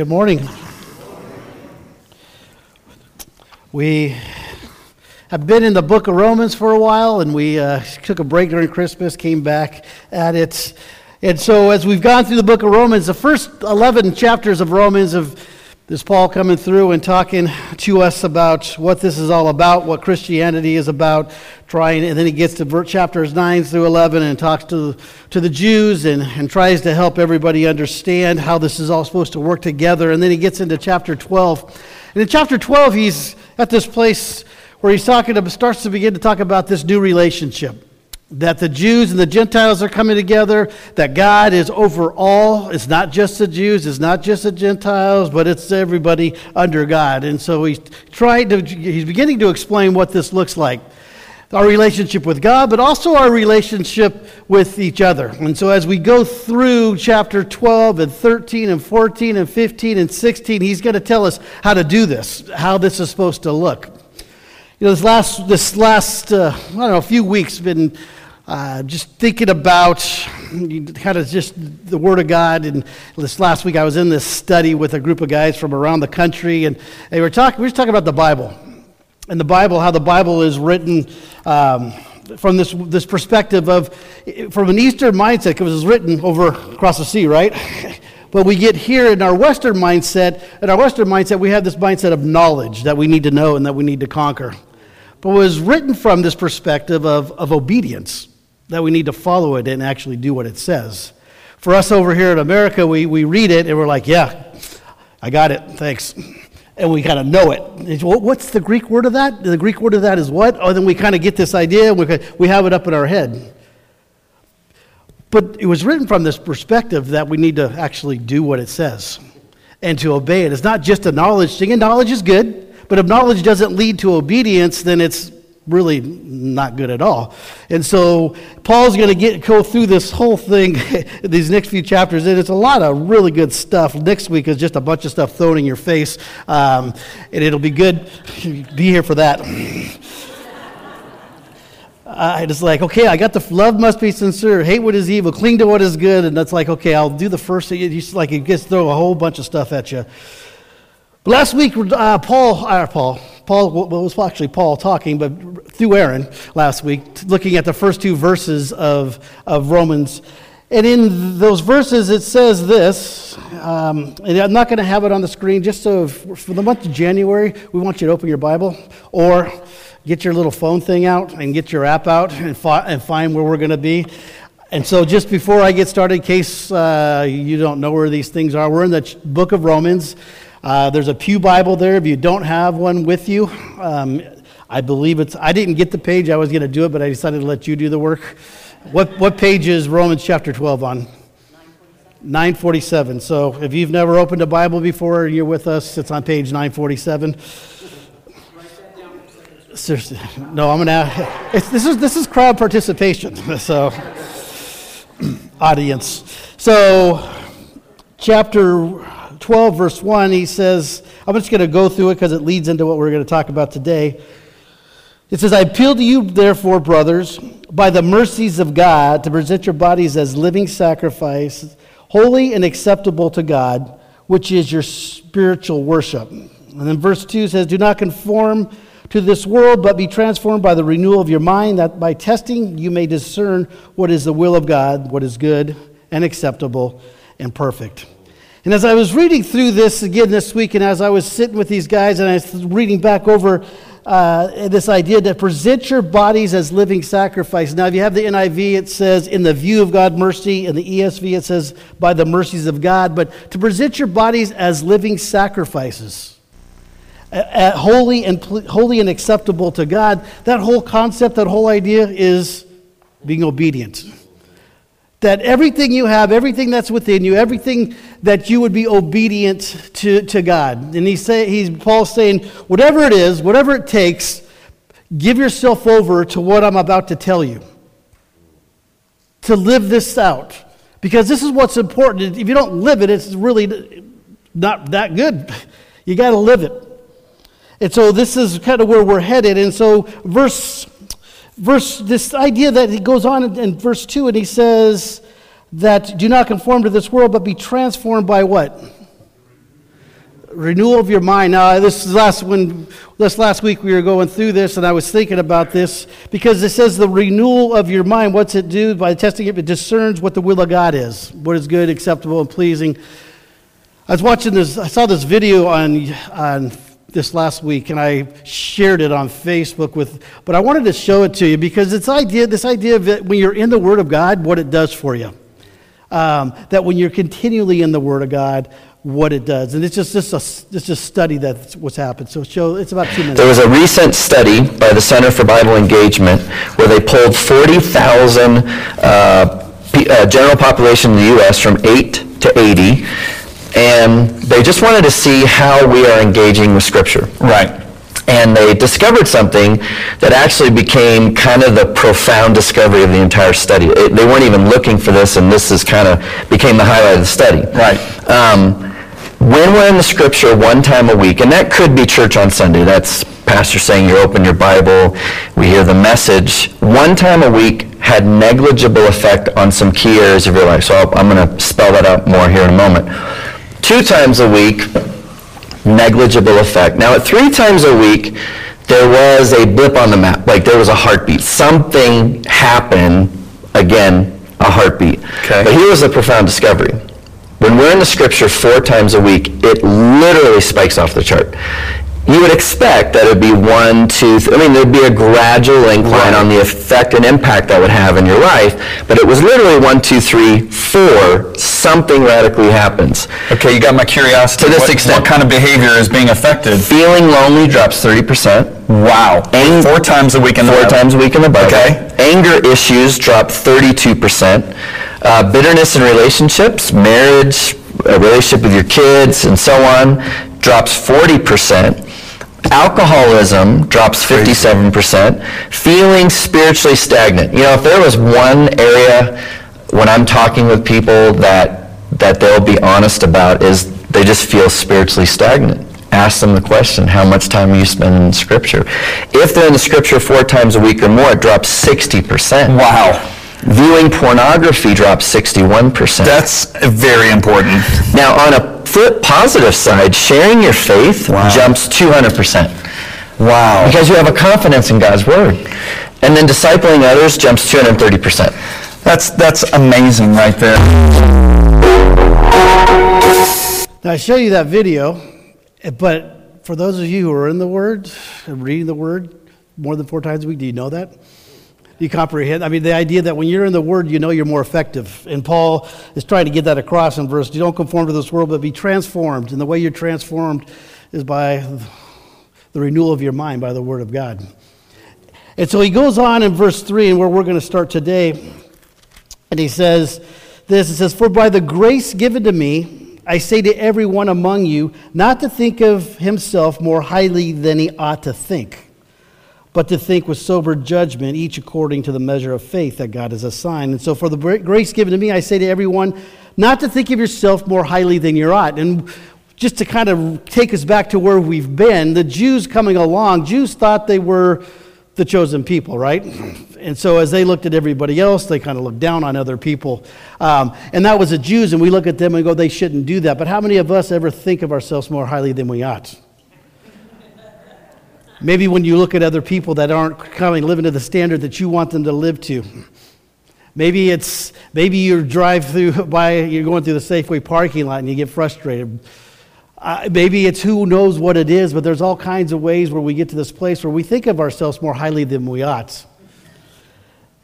good morning. We have been in the book of Romans for a while, and we uh, took a break during Christmas, came back at it. And so, as we've gone through the book of Romans, the first 11 chapters of Romans have this Paul coming through and talking to us about what this is all about, what Christianity is about, trying, and then he gets to chapters 9 through 11 and talks to, to the Jews and, and tries to help everybody understand how this is all supposed to work together. And then he gets into chapter 12. And in chapter 12, he's at this place where he's talking, to, starts to begin to talk about this new relationship that the Jews and the Gentiles are coming together, that God is over all. It's not just the Jews, it's not just the Gentiles, but it's everybody under God. And so he's trying to, he's beginning to explain what this looks like. Our relationship with God, but also our relationship with each other. And so, as we go through chapter 12 and 13 and 14 and 15 and 16, he's going to tell us how to do this, how this is supposed to look. You know, this last, this last uh, I don't know, a few weeks been uh, just thinking about kind of just the Word of God. And this last week, I was in this study with a group of guys from around the country, and they were talking. We were talking about the Bible, and the Bible, how the Bible is written. Um, from this, this perspective of, from an Eastern mindset, because it was written over across the sea, right? But we get here in our Western mindset, in our Western mindset, we have this mindset of knowledge that we need to know and that we need to conquer. But it was written from this perspective of, of obedience that we need to follow it and actually do what it says. For us over here in America, we, we read it and we're like, yeah, I got it, thanks. And we kind of know it. What's the Greek word of that? The Greek word of that is what? Oh, then we kind of get this idea we, we have it up in our head. But it was written from this perspective that we need to actually do what it says and to obey it. It's not just a knowledge thing, and knowledge is good, but if knowledge doesn't lead to obedience, then it's really not good at all. And so Paul's going to get go through this whole thing, these next few chapters, and it's a lot of really good stuff. Next week is just a bunch of stuff thrown in your face, um, and it'll be good. Be here for that. I just like, okay, I got the love must be sincere, hate what is evil, cling to what is good, and that's like, okay, I'll do the first thing. He's like, he gets throw a whole bunch of stuff at you. But last week, uh, Paul, uh, Paul, Paul, well, was actually Paul talking, but through Aaron last week, looking at the first two verses of, of Romans. And in those verses, it says this, um, and I'm not going to have it on the screen, just so for the month of January, we want you to open your Bible or get your little phone thing out and get your app out and, fi- and find where we're going to be. And so, just before I get started, in case uh, you don't know where these things are, we're in the book of Romans. Uh, there's a Pew Bible there if you don't have one with you. Um, I believe it's, I didn't get the page, I was going to do it, but I decided to let you do the work. What, what page is Romans chapter 12 on? 947. So if you've never opened a Bible before, and you're with us, it's on page 947. No, I'm gonna. this is this is crowd participation. So, audience. So, chapter 12, verse 1, he says, I'm just going to go through it because it leads into what we're going to talk about today. It says, I appeal to you, therefore, brothers, by the mercies of God, to present your bodies as living sacrifices, holy and acceptable to God, which is your spiritual worship. And then verse 2 says, Do not conform to this world, but be transformed by the renewal of your mind, that by testing you may discern what is the will of God, what is good and acceptable and perfect. And as I was reading through this again this week, and as I was sitting with these guys and I was reading back over uh, this idea to present your bodies as living sacrifice. Now, if you have the NIV, it says, in the view of God, mercy. In the ESV, it says, by the mercies of God. But to present your bodies as living sacrifices, uh, holy, and, holy and acceptable to God, that whole concept, that whole idea is being obedient. That everything you have, everything that's within you, everything that you would be obedient to, to God. And he's, say, he's Paul's saying, whatever it is, whatever it takes, give yourself over to what I'm about to tell you. To live this out. Because this is what's important. If you don't live it, it's really not that good. You got to live it. And so this is kind of where we're headed. And so verse verse, this idea that he goes on in, in verse 2 and he says that do not conform to this world, but be transformed by what? renewal of your mind. Now, this last when this last week we were going through this, and I was thinking about this because it says the renewal of your mind. What's it do? By testing it, it discerns what the will of God is, what is good, acceptable, and pleasing. I was watching this. I saw this video on on this last week, and I shared it on Facebook with. But I wanted to show it to you because it's idea. This idea of it, when you're in the Word of God, what it does for you. Um, that when you're continually in the Word of God, what it does. And it's just, just a, it's just study that's what's happened. So show, it's about two minutes. There was a recent study by the Center for Bible Engagement where they pulled 40,000 uh, uh, general population in the U.S. from 8 to 80, and they just wanted to see how we are engaging with Scripture. Right and they discovered something that actually became kind of the profound discovery of the entire study. It, they weren't even looking for this, and this is kind of became the highlight of the study. Right. Um, when we're in the scripture one time a week, and that could be church on Sunday, that's pastor saying you open your Bible, we hear the message, one time a week had negligible effect on some key areas of your life. So i am going to spell that out more here in a moment. Two times a week, negligible effect. Now, at three times a week, there was a blip on the map, like there was a heartbeat. Something happened, again, a heartbeat. Okay. But here was a profound discovery. When we're in the scripture four times a week, it literally spikes off the chart. You would expect that it would be one, two, th- I mean, there'd be a gradual incline on the effect and impact that would have in your life, but it was literally one, two, three, four, something radically happens. Okay, you got my curiosity. To this what, extent. What kind of behavior is being affected? Feeling lonely drops 30%. Wow. Ang- Four times a week in the Four Bible. times a week in the Bible. Okay. Anger issues drop 32%. Uh, bitterness in relationships, marriage, a relationship with your kids, and so on, drops 40%. Alcoholism drops 57%. Feeling spiritually stagnant. You know, if there was one area when I'm talking with people that, that they'll be honest about is they just feel spiritually stagnant. Ask them the question, how much time you spend in Scripture? If they're in the Scripture four times a week or more, it drops 60%. Wow. Viewing pornography drops 61%. That's very important. Now, on a flip positive side, sharing your faith Wow. jumps 200%. Wow. Because you have a confidence in God's Word. And then discipling others jumps 230%. That's that's amazing right there. Now, I show you that video, but for those of you who are in the Word and reading the Word more than four times a week, do you know that? You comprehend? I mean, the idea that when you're in the Word, you know you're more effective. And Paul is trying to get that across in verse, you don't conform to this world, but be transformed. And the way you're transformed is by the renewal of your mind, by the Word of God. And so he goes on in verse 3, and where we're going to start today, and he says this it says, For by the grace given to me, I say to everyone among you, not to think of himself more highly than he ought to think, but to think with sober judgment, each according to the measure of faith that God has assigned. And so, for the grace given to me, I say to everyone, not to think of yourself more highly than you ought. And just to kind of take us back to where we've been, the Jews coming along, Jews thought they were the chosen people, right? And so as they looked at everybody else, they kind of looked down on other people. Um, and that was the Jews, and we look at them and go, they shouldn't do that. But how many of us ever think of ourselves more highly than we ought? Maybe when you look at other people that aren't coming, living to the standard that you want them to live to. Maybe it's maybe you drive through by you're going through the Safeway parking lot and you get frustrated. Uh, maybe it's who knows what it is, but there's all kinds of ways where we get to this place where we think of ourselves more highly than we ought.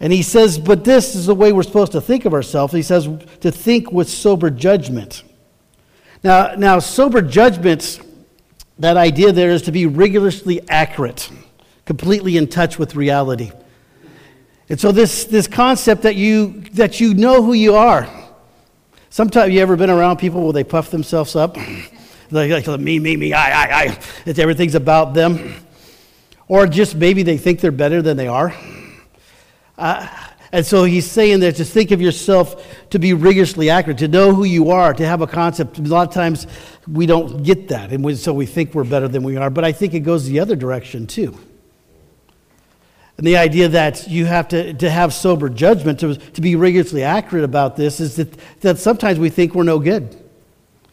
And he says, but this is the way we're supposed to think of ourselves. He says to think with sober judgment. Now, now sober judgment, that idea there is to be rigorously accurate, completely in touch with reality. And so this, this concept that you, that you know who you are. Sometimes you ever been around people where they puff themselves up? like, like me, me, me, I, I, I. It's everything's about them. Or just maybe they think they're better than they are. Uh, and so he's saying that to think of yourself to be rigorously accurate, to know who you are, to have a concept. A lot of times we don't get that, and we, so we think we're better than we are. But I think it goes the other direction too. And the idea that you have to, to have sober judgment, to, to be rigorously accurate about this, is that, that sometimes we think we're no good.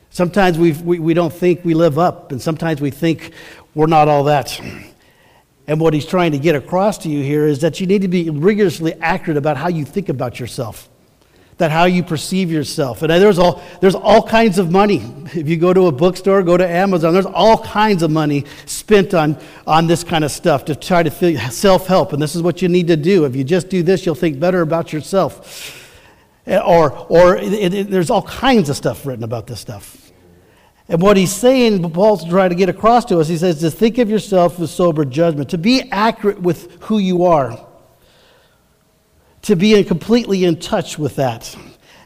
Sometimes we we, we don't think we live up, and sometimes we think we're not all that. And what he's trying to get across to you here is that you need to be rigorously accurate about how you think about yourself, that how you perceive yourself. And there's all, there's all kinds of money. If you go to a bookstore, go to Amazon, there's all kinds of money spent on, on this kind of stuff to try to feel self help. And this is what you need to do. If you just do this, you'll think better about yourself. Eh, or, or it, it, there's all kinds of stuff written about this stuff. And what he's saying, Paul's trying to get across to us, he says to think of yourself with sober judgment, to be accurate with who you are, to be completely in touch with that.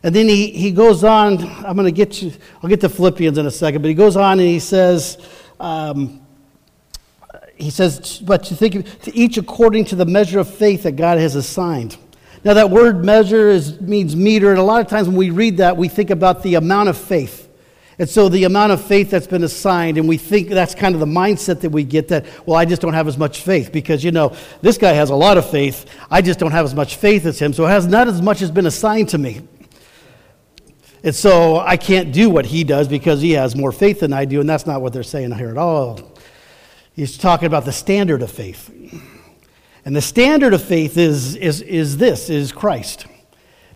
And then he, he goes on, I'm going to get you, I'll get to Philippians in a second, but he goes on and he says, um, he says, but to think to each according to the measure of faith that God has assigned. Now that word measure is, means meter, and a lot of times when we read that, we think about the amount of faith. And so the amount of faith that's been assigned, and we think that's kind of the mindset that we get that, well, I just don't have as much faith because, you know, this guy has a lot of faith. I just don't have as much faith as him. So it has not as much has been assigned to me. And so I can't do what he does because he has more faith than I do. And that's not what they're saying here at all. He's talking about the standard of faith. And the standard of faith is, is, is this, is Christ.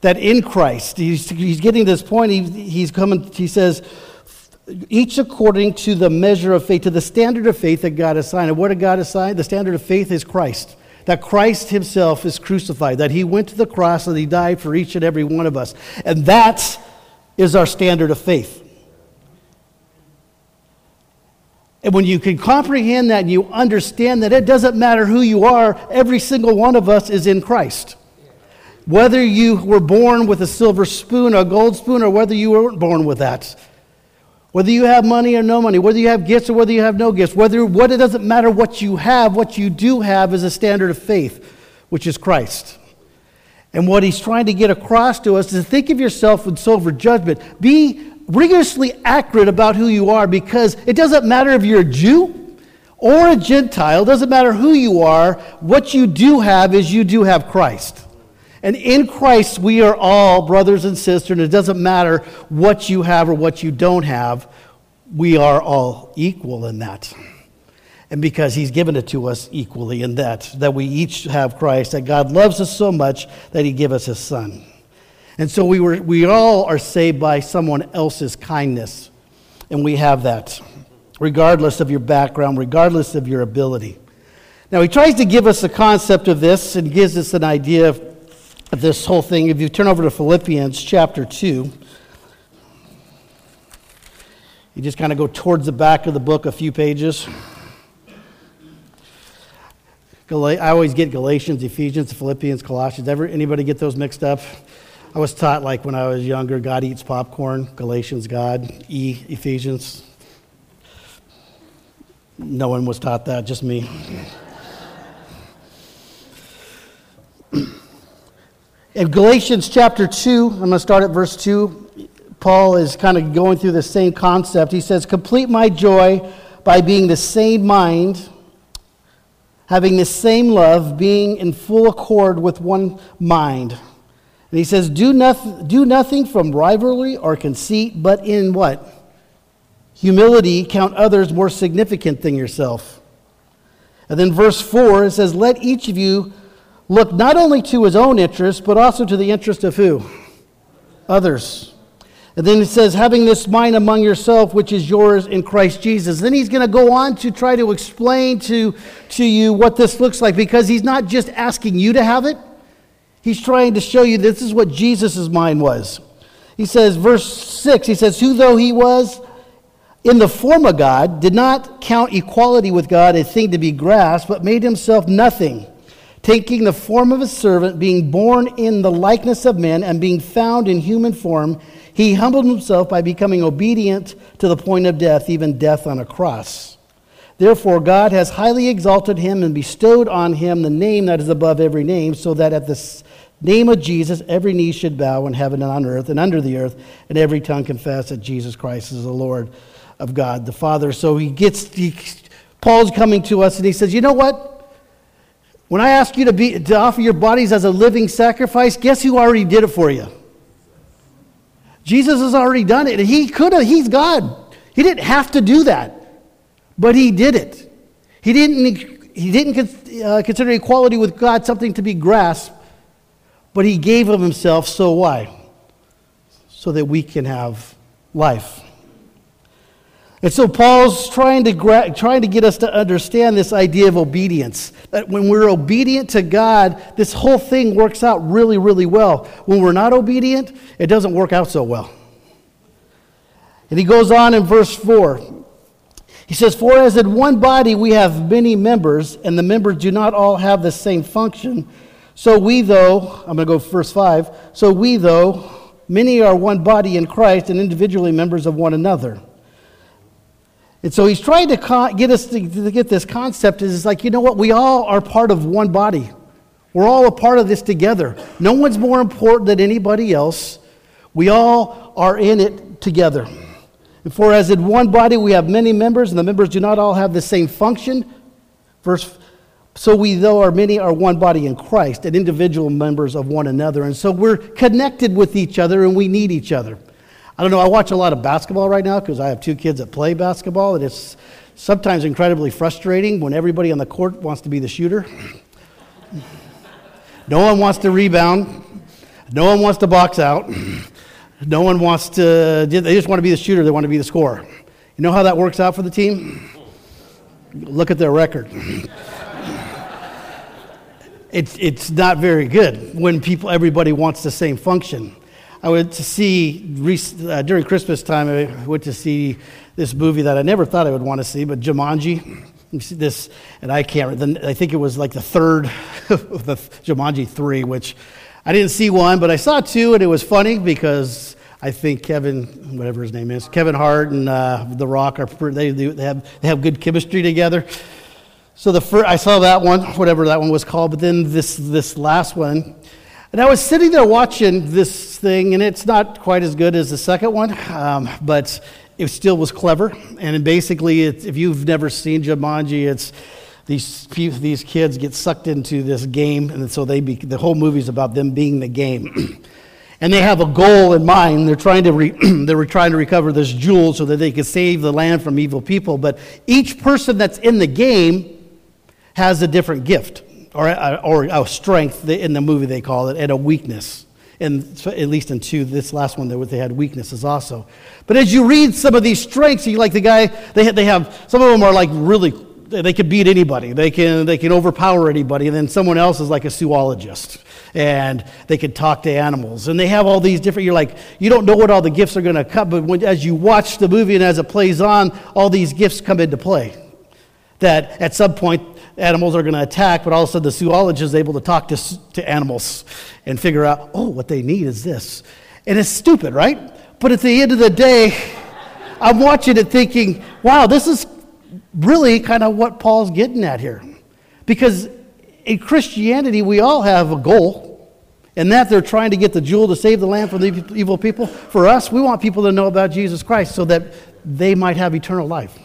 That in Christ, he's, he's getting to this point, he, he's coming, he says, each according to the measure of faith, to the standard of faith that God assigned. And what did God assign? The standard of faith is Christ. That Christ himself is crucified, that he went to the cross and he died for each and every one of us. And that is our standard of faith. And when you can comprehend that and you understand that it doesn't matter who you are, every single one of us is in Christ. Whether you were born with a silver spoon, a gold spoon, or whether you weren't born with that, whether you have money or no money, whether you have gifts or whether you have no gifts, whether what it doesn't matter what you have, what you do have is a standard of faith, which is Christ. And what he's trying to get across to us is think of yourself with sober judgment. Be rigorously accurate about who you are because it doesn't matter if you're a Jew or a Gentile, it doesn't matter who you are, what you do have is you do have Christ. And in Christ, we are all brothers and sisters, and it doesn't matter what you have or what you don't have, we are all equal in that. And because He's given it to us equally in that, that we each have Christ, that God loves us so much that He gave us His Son. And so we, were, we all are saved by someone else's kindness, and we have that, regardless of your background, regardless of your ability. Now, He tries to give us the concept of this and gives us an idea of this whole thing. If you turn over to Philippians chapter 2, you just kind of go towards the back of the book a few pages. I always get Galatians, Ephesians, Philippians, Colossians. Ever anybody get those mixed up? I was taught like when I was younger, God eats popcorn, Galatians, God, E, Ephesians. No one was taught that, just me. In Galatians chapter 2, I'm going to start at verse 2. Paul is kind of going through the same concept. He says, Complete my joy by being the same mind, having the same love, being in full accord with one mind. And he says, Do, noth- do nothing from rivalry or conceit, but in what? Humility, count others more significant than yourself. And then verse 4, it says, Let each of you look not only to his own interest, but also to the interest of who? Others. And then it says, having this mind among yourself, which is yours in Christ Jesus. Then he's going to go on to try to explain to, to you what this looks like because he's not just asking you to have it, he's trying to show you this is what Jesus' mind was. He says, verse 6, he says, Who though he was in the form of God, did not count equality with God a thing to be grasped, but made himself nothing taking the form of a servant, being born in the likeness of men, and being found in human form, he humbled himself by becoming obedient to the point of death, even death on a cross. Therefore, God has highly exalted him and bestowed on him the name that is above every name, so that at the name of Jesus every knee should bow in heaven and on earth and under the earth, and every tongue confess that Jesus Christ is the Lord of God the Father. So he gets, he, Paul's coming to us and he says, You know what? When I ask you to, be, to offer your bodies as a living sacrifice, guess who already did it for you? Jesus has already done it. He could have, he's God. He didn't have to do that, but he did it. He didn't, he didn't uh, consider equality with God something to be grasped, but he gave of himself. So why? So that we can have life. And so Paul's trying to, gra- trying to get us to understand this idea of obedience. That when we're obedient to God, this whole thing works out really, really well. When we're not obedient, it doesn't work out so well. And he goes on in verse 4. He says, For as in one body we have many members, and the members do not all have the same function, so we, though, I'm going to go verse 5, so we, though, many are one body in Christ and individually members of one another. And so he's trying to get us to, to, get this concept is it's like, you know what? We all are part of one body. We're all a part of this together. No one's more important than anybody else. We all are in it together. And for as in one body we have many members, and the members do not all have the same function. Verse so we, though are many, are one body in Christ and individual members of one another. And so we're connected with each other and we need each other. I don't know, I watch a lot of basketball right now because I have two kids that play basketball, and it's sometimes incredibly frustrating when everybody on the court wants to be the shooter. no one wants to rebound, no one wants to box out, no one wants to, they just want to be the shooter, they want to be the scorer. You know how that works out for the team? Look at their record. it's, it's not very good when people, everybody wants the same function. I went to see, uh, during Christmas time, I went to see this movie that I never thought I would want to see, but Jumanji. This, and I can't, Then I think it was like the third of the Jumanji 3, which I didn't see one, but I saw two, and it was funny because I think Kevin, whatever his name is, Kevin Hart and uh, The Rock are they, they have they have good chemistry together. So the first, I saw that one, whatever that one was called, but then this this last one, and I was sitting there watching this thing, and it's not quite as good as the second one, um, but it still was clever. And basically, if you've never seen Jumanji, it's these these kids get sucked into this game, and so they be, the whole movie is about them being the game. and they have a goal in mind. They're trying to re, they're trying to recover this jewel so that they can save the land from evil people. But each person that's in the game has a different gift or, uh, or a strength in the movie they call it, and a weakness. And at least in two, this last one, they had weaknesses also. But as you read some of these strengths, you like the guy, they have, they have some of them are like really, they can beat anybody. They can, they can overpower anybody. And then someone else is like a zoologist and they can talk to animals. And they have all these different, you're like, you don't know what all the gifts are going to come, but when, as you watch the movie and as it plays on, all these gifts come into play. That at some point, animals are going to attack, but all of a sudden the zoologist is able to talk to, to animals and figure out, oh, what they need is this. And it's stupid, right? But at the end of the day, I'm watching it thinking, wow, this is really kind of what Paul's getting at here. Because in Christianity, we all have a goal, and that they're trying to get the jewel to save the land from the evil people. For us, we want people to know about Jesus Christ so that they might have eternal life.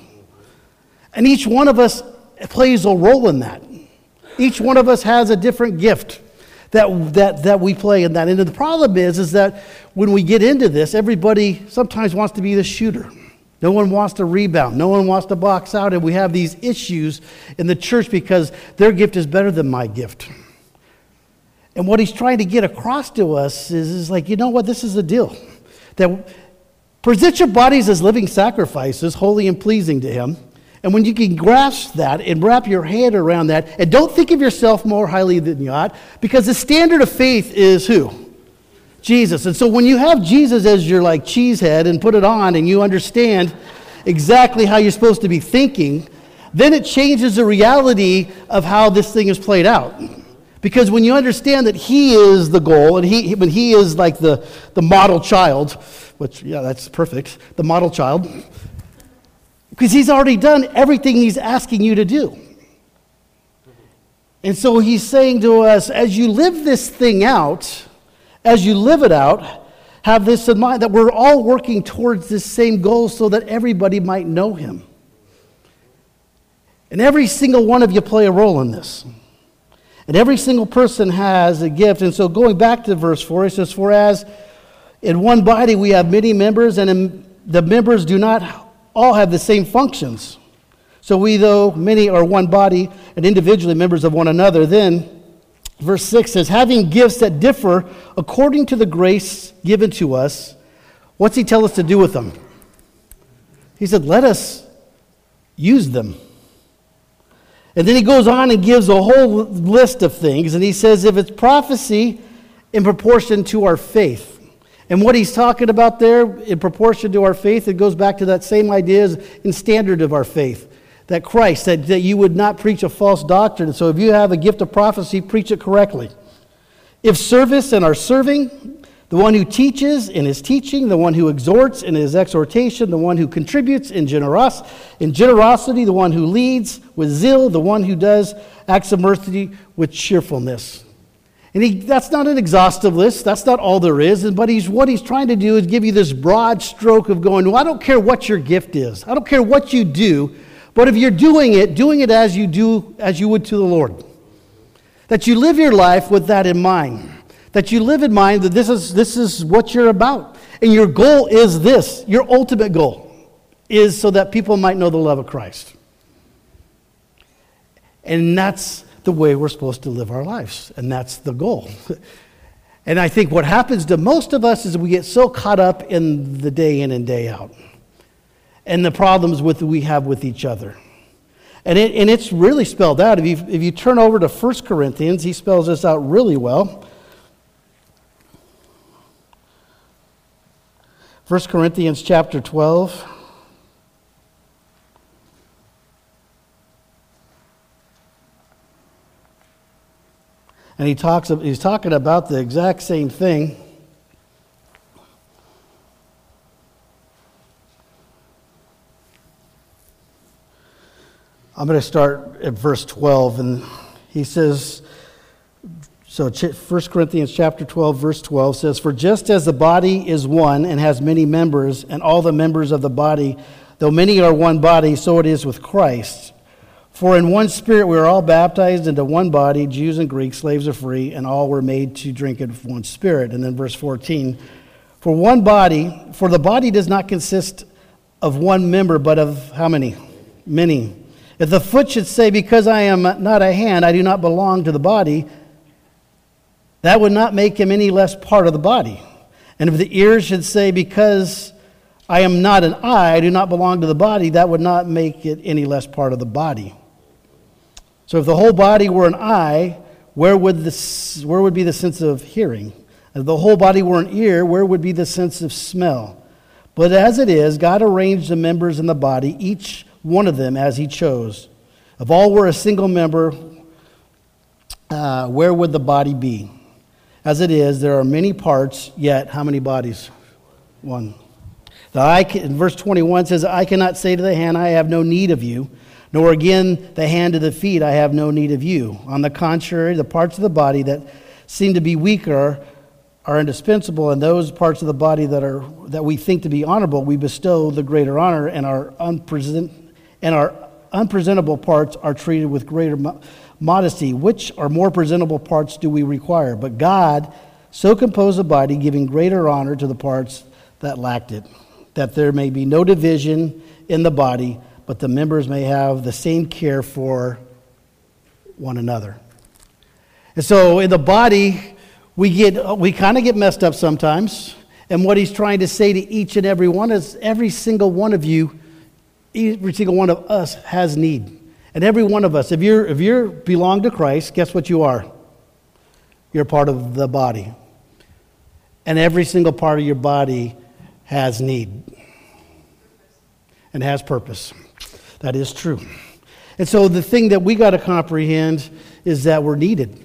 And each one of us plays a role in that. Each one of us has a different gift that, that, that we play in that. And the problem is, is that when we get into this, everybody sometimes wants to be the shooter. No one wants to rebound. No one wants to box out. And we have these issues in the church because their gift is better than my gift. And what he's trying to get across to us is, is like, you know what? This is the deal. That present your bodies as living sacrifices, holy and pleasing to him. And when you can grasp that and wrap your head around that, and don't think of yourself more highly than you ought, because the standard of faith is who? Jesus. And so when you have Jesus as your like cheesehead and put it on and you understand exactly how you're supposed to be thinking, then it changes the reality of how this thing is played out. Because when you understand that He is the goal and He, when He is like the, the model child, which, yeah, that's perfect, the model child, because he's already done everything he's asking you to do. And so he's saying to us, as you live this thing out, as you live it out, have this in mind that we're all working towards this same goal so that everybody might know him. And every single one of you play a role in this. And every single person has a gift. And so going back to verse 4, it says, For as In one body, we have many members, and the members do not all have the same functions. So we, though many are one body and individually members of one another, then verse 6 says, having gifts that differ according to the grace given to us, what's he tell us to do with them? He said, let us use them. And then he goes on and gives a whole list of things, and he says, if it's prophecy in proportion to our faith. And what he's talking about there, in proportion to our faith, it goes back to that same idea and standard of our faith. That Christ, that, that you would not preach a false doctrine. So if you have a gift of prophecy, preach it correctly. If service and our serving, the one who teaches in his teaching, the one who exhorts in his exhortation, the one who contributes in, generos- in generosity, the one who leads with zeal, the one who does acts of mercy with cheerfulness. And he, that's not an exhaustive list. That's not all there is. But he's, what he's trying to do is give you this broad stroke of going, well, I don't care what your gift is. I don't care what you do. But if you're doing it, doing it as you do, as you would to the Lord. That you live your life with that in mind. That you live in mind that this is, this is what you're about. And your goal is this. Your ultimate goal is so that people might know the love of Christ. And that's the way we're supposed to live our lives. And that's the goal. And I think what happens to most of us is we get so caught up in the day in and day out and the problems with we have with each other. And, it, and it's really spelled out. If you, if you turn over to 1 Corinthians, he spells this out really well. 1 Corinthians chapter 12. And he talks, he's talking about the exact same thing. I'm going to start at verse 12, and he says, so 1 Corinthians chapter 12, verse 12 says, For just as the body is one and has many members, and all the members of the body, though many are one body, so it is with Christ. For in one spirit we are all baptized into one body, Jews and Greeks, slaves or free, and all were made to drink of one spirit. And then verse 14, For one body, for the body does not consist of one member, but of how many? Many. If the foot should say, Because I am not a hand, I do not belong to the body, that would not make him any less part of the body. And if the ear should say, Because I am not an eye, I do not belong to the body, that would not make it any less part of the body. So if the whole body were an eye, where would, the, where would be the sense of hearing? If the whole body were an ear, where would be the sense of smell? But as it is, God arranged the members in the body, each one of them as he chose. If all were a single member, uh, where would the body be? As it is, there are many parts, yet how many bodies? One. The eye, in verse 21 says, I cannot say to the hand, I have no need of you, nor again the hand to the feet, I have no need of you. On the contrary, the parts of the body that seem to be weaker are indispensable, and those parts of the body that, are, that we think to be honorable, we bestow the greater honor, and our unpresent, and our unpresentable parts are treated with greater mo- modesty. Which are more presentable parts do we require? But God so composed the body, giving greater honor to the parts that lacked it, that there may be no division in the body, but the members may have the same care for one another. And so in the body, we get we kind of get messed up sometimes. And what he's trying to say to each and every one is every single one of you every single one of us has need. And every one of us, if you're if you belong to Christ, guess what you are? You're part of the body. And every single part of your body has need and has purpose. That is true. And so the thing that we got to comprehend is that we're needed.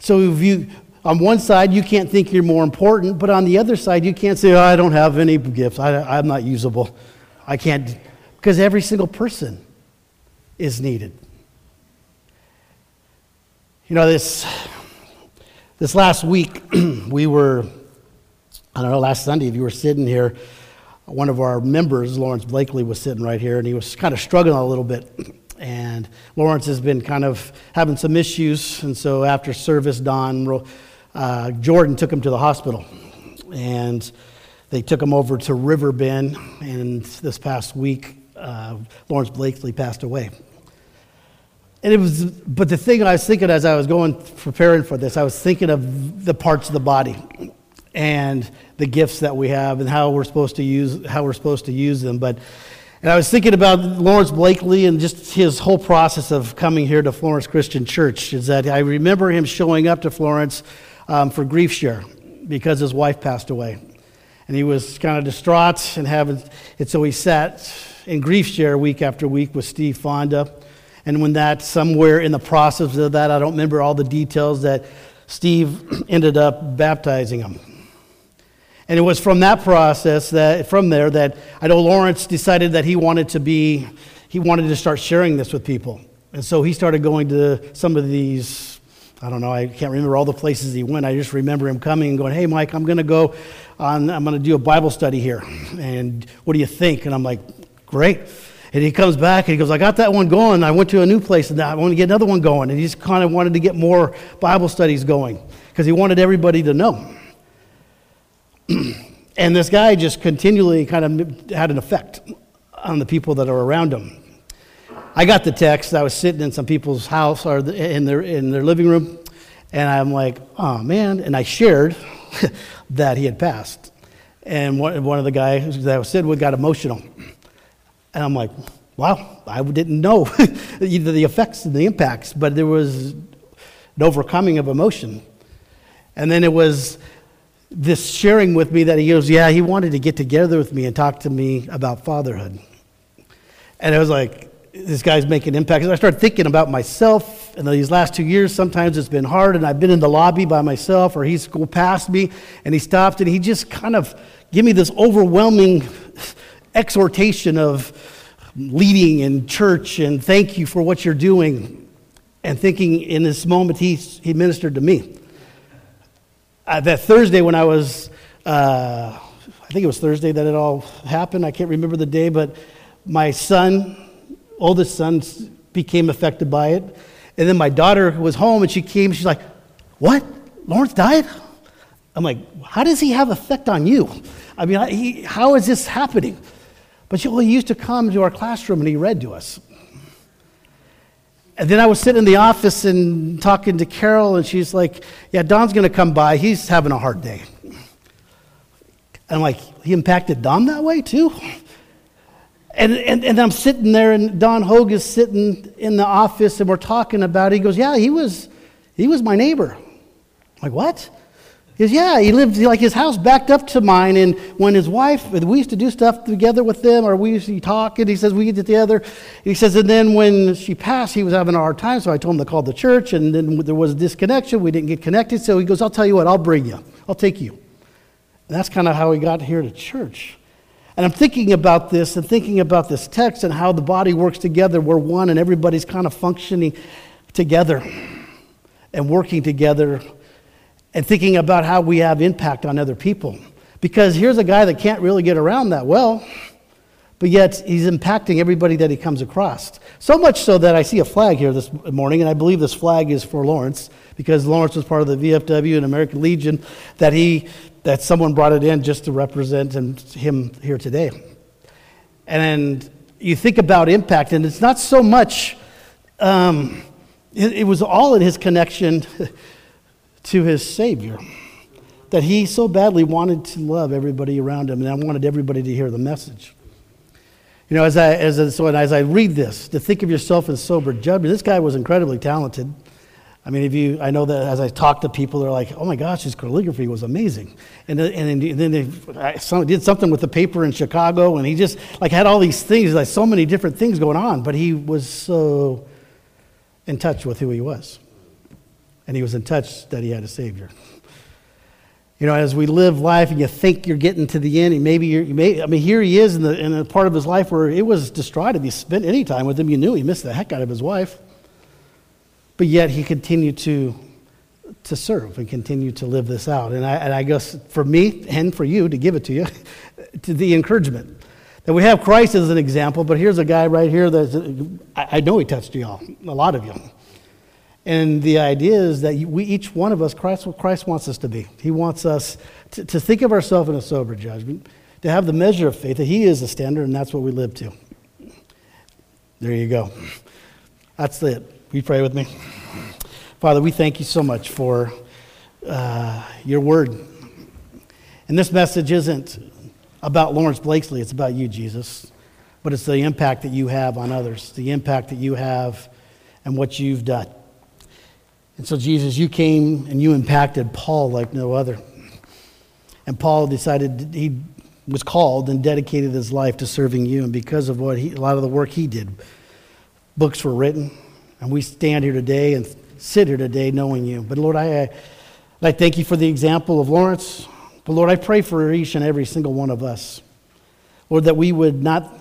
So if you on one side you can't think you're more important, but on the other side you can't say, oh, I don't have any gifts. I, I'm not usable. I can't because every single person is needed. You know, this, this last week, we were, I don't know, last Sunday, if you were sitting here, one of our members, Lawrence Blakely, was sitting right here, and he was kind of struggling a little bit. And Lawrence has been kind of having some issues, and so after service, Don, uh, Jordan took him to the hospital. and they took him over to Riverbend. And this past week, uh, Lawrence Blakely passed away. And it was, but the thing I was thinking as I was going preparing for this, I was thinking of the parts of the body and the gifts that we have and how we're supposed to use how we're supposed to use them. But and I was thinking about Lawrence Blakely and just his whole process of coming here to Florence Christian Church. Is that I remember him showing up to Florence um, for grief share because his wife passed away, and he was kind of distraught and having. And so he sat in grief share week after week with Steve Fonda. And when that, somewhere in the process of that, I don't remember all the details, that Steve ended up baptizing him. And it was from that process that, from there, that I know Lawrence decided that he wanted to be, he wanted to start sharing this with people. And so he started going to some of these, I don't know, I can't remember all the places he went. I just remember him coming and going, hey, Mike, I'm going to go on, I'm going to do a Bible study here. And what do you think? And I'm like, great. And he comes back and he goes, I got that one going. I went to a new place and I want to get another one going. And he just kind of wanted to get more Bible studies going because he wanted everybody to know. and this guy just continually kind of had an effect on the people that are around him. I got the text. I was sitting in some people's house or in their, in their living room, and I'm like, oh man. And I shared that he had passed. And one, one of the guys that I was sitting with got emotional. And I'm like, wow, I didn't know either the effects and the impacts, but there was an overcoming of emotion. And then it was this sharing with me that he goes, Yeah, he wanted to get together with me and talk to me about fatherhood. And I was like, this guy's making impact. And I started thinking about myself. And these last two years, sometimes it's been hard, and I've been in the lobby by myself, or he's go past me, and he stopped, and he just kind of gave me this overwhelming exhortation of leading in church, and thank you for what you're doing. And thinking in this moment, he, he ministered to me uh, that Thursday when I was, uh, I think it was Thursday that it all happened. I can't remember the day, but my son, oldest son, became affected by it. And then my daughter was home and she came, she's like, What? Lawrence died? I'm like, How does he have effect on you? I mean, he, how is this happening? But she, well, he used to come to our classroom and he read to us. And then I was sitting in the office and talking to Carol, and she's like, Yeah, Don's going to come by. He's having a hard day. And I'm like, He impacted Don that way too? And, and, and I'm sitting there, and Don Hogue is sitting in the office, and we're talking about it. He goes, Yeah, he was, he was my neighbor. I'm like, What? Because, yeah, he lived, like, his house backed up to mine. And when his wife, we used to do stuff together with them, or we used to talk, and he says, we get together. He says, and then when she passed, he was having a hard time. So I told him to call the church, and then there was a disconnection. We didn't get connected. So he goes, I'll tell you what, I'll bring you, I'll take you. And that's kind of how he got here to church. And I'm thinking about this and thinking about this text and how the body works together. We're one, and everybody's kind of functioning together and working together and thinking about how we have impact on other people. Because here's a guy that can't really get around that well, but yet he's impacting everybody that he comes across. So much so that I see a flag here this morning, and I believe this flag is for Lawrence, because Lawrence was part of the VFW and American Legion, that he that someone brought it in just to represent him here today. And you think about impact, and it's not so much, um, it, it was all in his connection to his Savior. That he so badly wanted to love everybody around him, and I wanted everybody to hear the message. You know, as I, as, so as I read this, to think of yourself in sober judgment, this guy was incredibly talented. I mean, if you, I know that as I talk to people, they're like, oh my gosh, his calligraphy was amazing. And, and, and then they did something with the paper in Chicago, and he just like had all these things, like so many different things going on, but he was so in touch with who he was and he was in touch that he had a Savior. You know, as we live life and you think you're getting to the end, and maybe you're, you may, I mean, here he is in, the, in a part of his life where it was distraught. If you spent any time with him, you knew he missed the heck out of his wife. But yet he continued to, to serve and continue to live this out. And I, and I guess for me and for you to give it to you, to the encouragement that we have Christ as an example, but here's a guy right here that I know he touched you all, a lot of you. And the idea is that we, each one of us, Christ, Christ wants us to be. He wants us to, to think of ourselves in a sober judgment, to have the measure of faith that He is the standard, and that's what we live to. There you go. That's it. You pray with me? Father, we thank you so much for uh, your word. And this message isn't about Lawrence Blakely, it's about you, Jesus. But it's the impact that you have on others, the impact that you have and what you've done. And so, Jesus, you came and you impacted Paul like no other. And Paul decided he was called and dedicated his life to serving you. And because of what he, a lot of the work he did, books were written. And we stand here today and sit here today knowing you. But Lord, I, I thank you for the example of Lawrence. But Lord, I pray for each and every single one of us. Lord, that we would not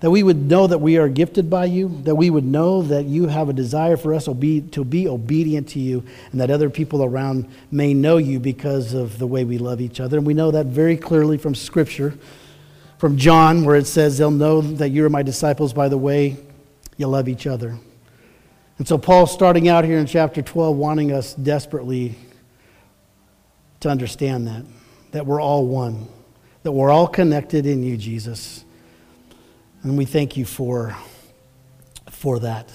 that we would know that we are gifted by you, that we would know that you have a desire for us to be obedient to you, and that other people around may know you because of the way we love each other. And we know that very clearly from Scripture, from John, where it says, They'll know that you are my disciples by the way you love each other. And so, Paul, starting out here in chapter 12, wanting us desperately to understand that, that we're all one, that we're all connected in you, Jesus. And we thank you for, for that.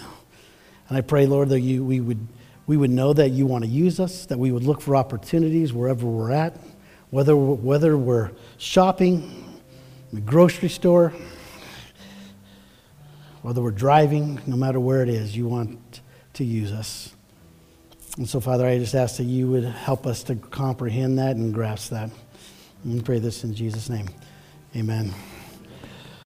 And I pray, Lord, that you, we, would, we would know that you want to use us, that we would look for opportunities wherever we're at, whether, whether we're shopping, in the grocery store, whether we're driving, no matter where it is, you want to use us. And so, Father, I just ask that you would help us to comprehend that and grasp that. And we pray this in Jesus' name. Amen.